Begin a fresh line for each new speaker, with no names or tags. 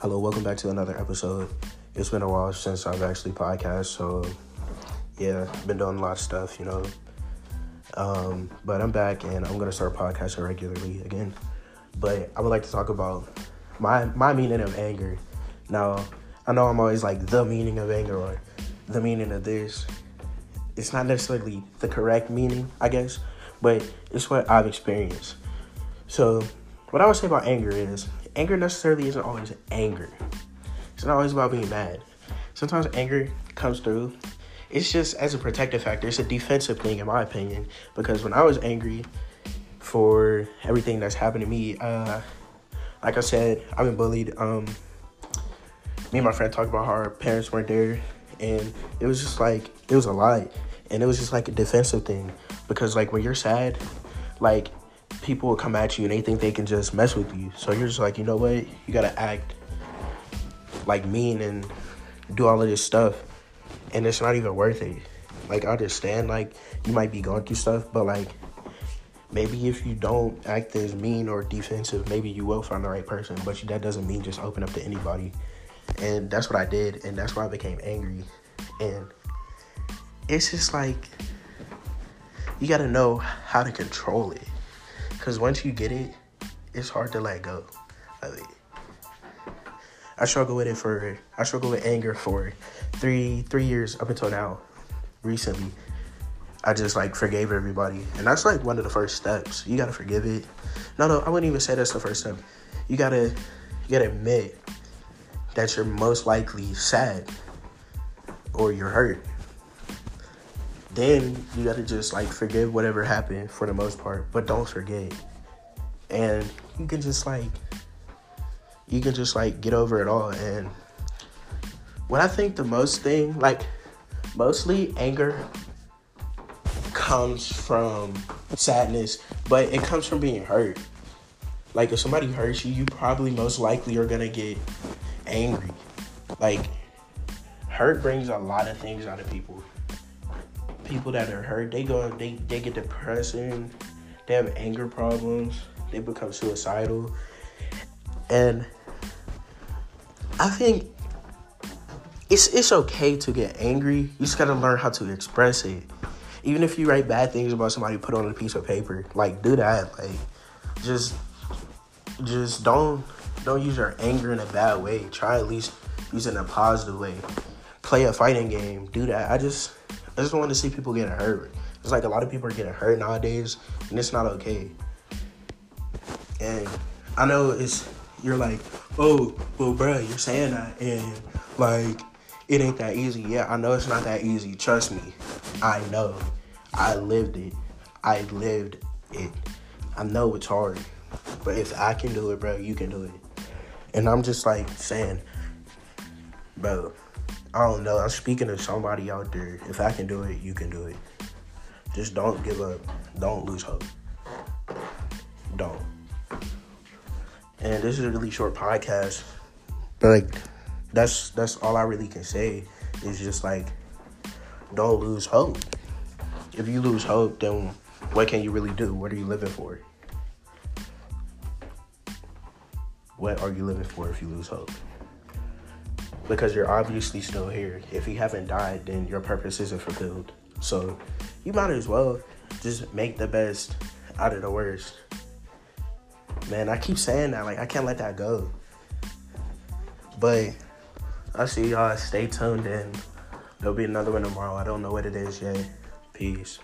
Hello, welcome back to another episode. It's been a while since I've actually podcast, so yeah, been doing a lot of stuff, you know. Um, but I'm back and I'm gonna start podcasting regularly again. But I would like to talk about my my meaning of anger. Now, I know I'm always like the meaning of anger or the meaning of this. It's not necessarily the correct meaning, I guess, but it's what I've experienced. So, what I would say about anger is anger necessarily isn't always anger. It's not always about being mad. Sometimes anger comes through. It's just as a protective factor. It's a defensive thing, in my opinion. Because when I was angry for everything that's happened to me, uh, like I said, I've been bullied. Um, me and my friend talked about how our parents weren't there, and it was just like it was a lie, and it was just like a defensive thing. Because like when you're sad, like people will come at you and they think they can just mess with you. So you're just like, you know what? You gotta act like mean and do all of this stuff, and it's not even worth it. Like I understand, like you might be going through stuff, but like maybe if you don't act as mean or defensive, maybe you will find the right person. But that doesn't mean just open up to anybody. And that's what I did, and that's why I became angry. And it's just like you gotta know how to control it. Cause once you get it, it's hard to let go of it. I struggle with it for I struggle with anger for three three years up until now. Recently, I just like forgave everybody, and that's like one of the first steps. You gotta forgive it. No, no, I wouldn't even say that's the first step. You gotta you gotta admit that you're most likely sad or you're hurt. Then you gotta just like forgive whatever happened for the most part, but don't forget. And you can just like you can just like get over it all and what I think the most thing, like mostly anger comes from sadness, but it comes from being hurt. Like if somebody hurts you, you probably most likely are gonna get angry. Like hurt brings a lot of things out of people. People that are hurt, they go they, they get depression, they have anger problems, they become suicidal. And I think it's it's okay to get angry. You just gotta learn how to express it. Even if you write bad things about somebody, put on a piece of paper. Like do that. Like just just don't don't use your anger in a bad way. Try at least use it in a positive way. Play a fighting game. Do that. I just I just want to see people getting hurt. It's like a lot of people are getting hurt nowadays, and it's not okay. And I know it's you're like, oh, well, bro, you're saying that, and like, it ain't that easy. Yeah, I know it's not that easy. Trust me, I know. I lived it. I lived it. I know it's hard, but if I can do it, bro, you can do it. And I'm just like saying, bro, I don't know. I'm speaking to somebody out there. If I can do it, you can do it. Just don't give up. Don't lose hope. Don't. And this is a really short podcast, but like that's that's all I really can say is just like don't lose hope. If you lose hope, then what can you really do? What are you living for? What are you living for if you lose hope? Because you're obviously still here. If you haven't died, then your purpose isn't fulfilled. So you might as well just make the best out of the worst. Man, I keep saying that, like I can't let that go. But I'll see y'all. Stay tuned and there'll be another one tomorrow. I don't know what it is yet. Peace.